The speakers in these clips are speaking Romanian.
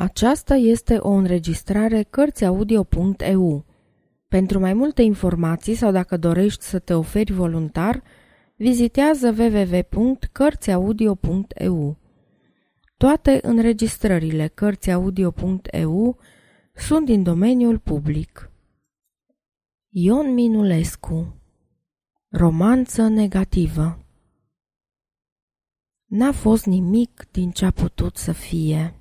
Aceasta este o înregistrare Cărțiaudio.eu. Pentru mai multe informații sau dacă dorești să te oferi voluntar, vizitează www.cărțiaudio.eu. Toate înregistrările Cărțiaudio.eu sunt din domeniul public. Ion Minulescu Romanță negativă N-a fost nimic din ce a putut să fie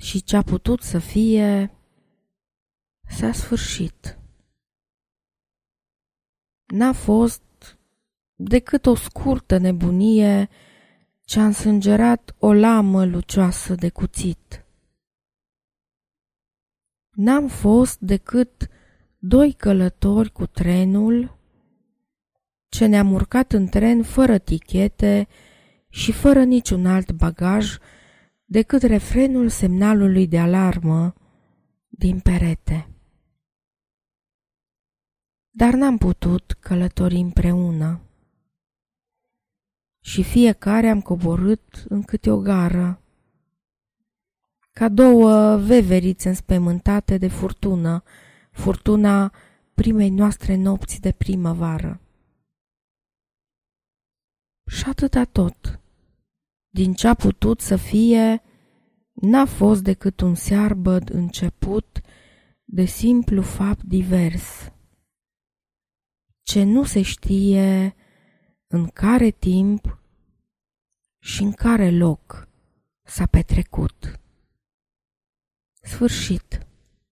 și ce a putut să fie s-a sfârșit. N-a fost decât o scurtă nebunie ce a însângerat o lamă lucioasă de cuțit. N-am fost decât doi călători cu trenul ce ne-am urcat în tren fără tichete și fără niciun alt bagaj decât refrenul semnalului de alarmă din perete. Dar n-am putut călători împreună și fiecare am coborât în câte o gară, ca două veverițe înspemântate de furtună, furtuna primei noastre nopți de primăvară. Și atâta tot. Din ce a putut să fie, n-a fost decât un searbăd început de simplu fapt divers, ce nu se știe în care timp și în care loc s-a petrecut. Sfârșit.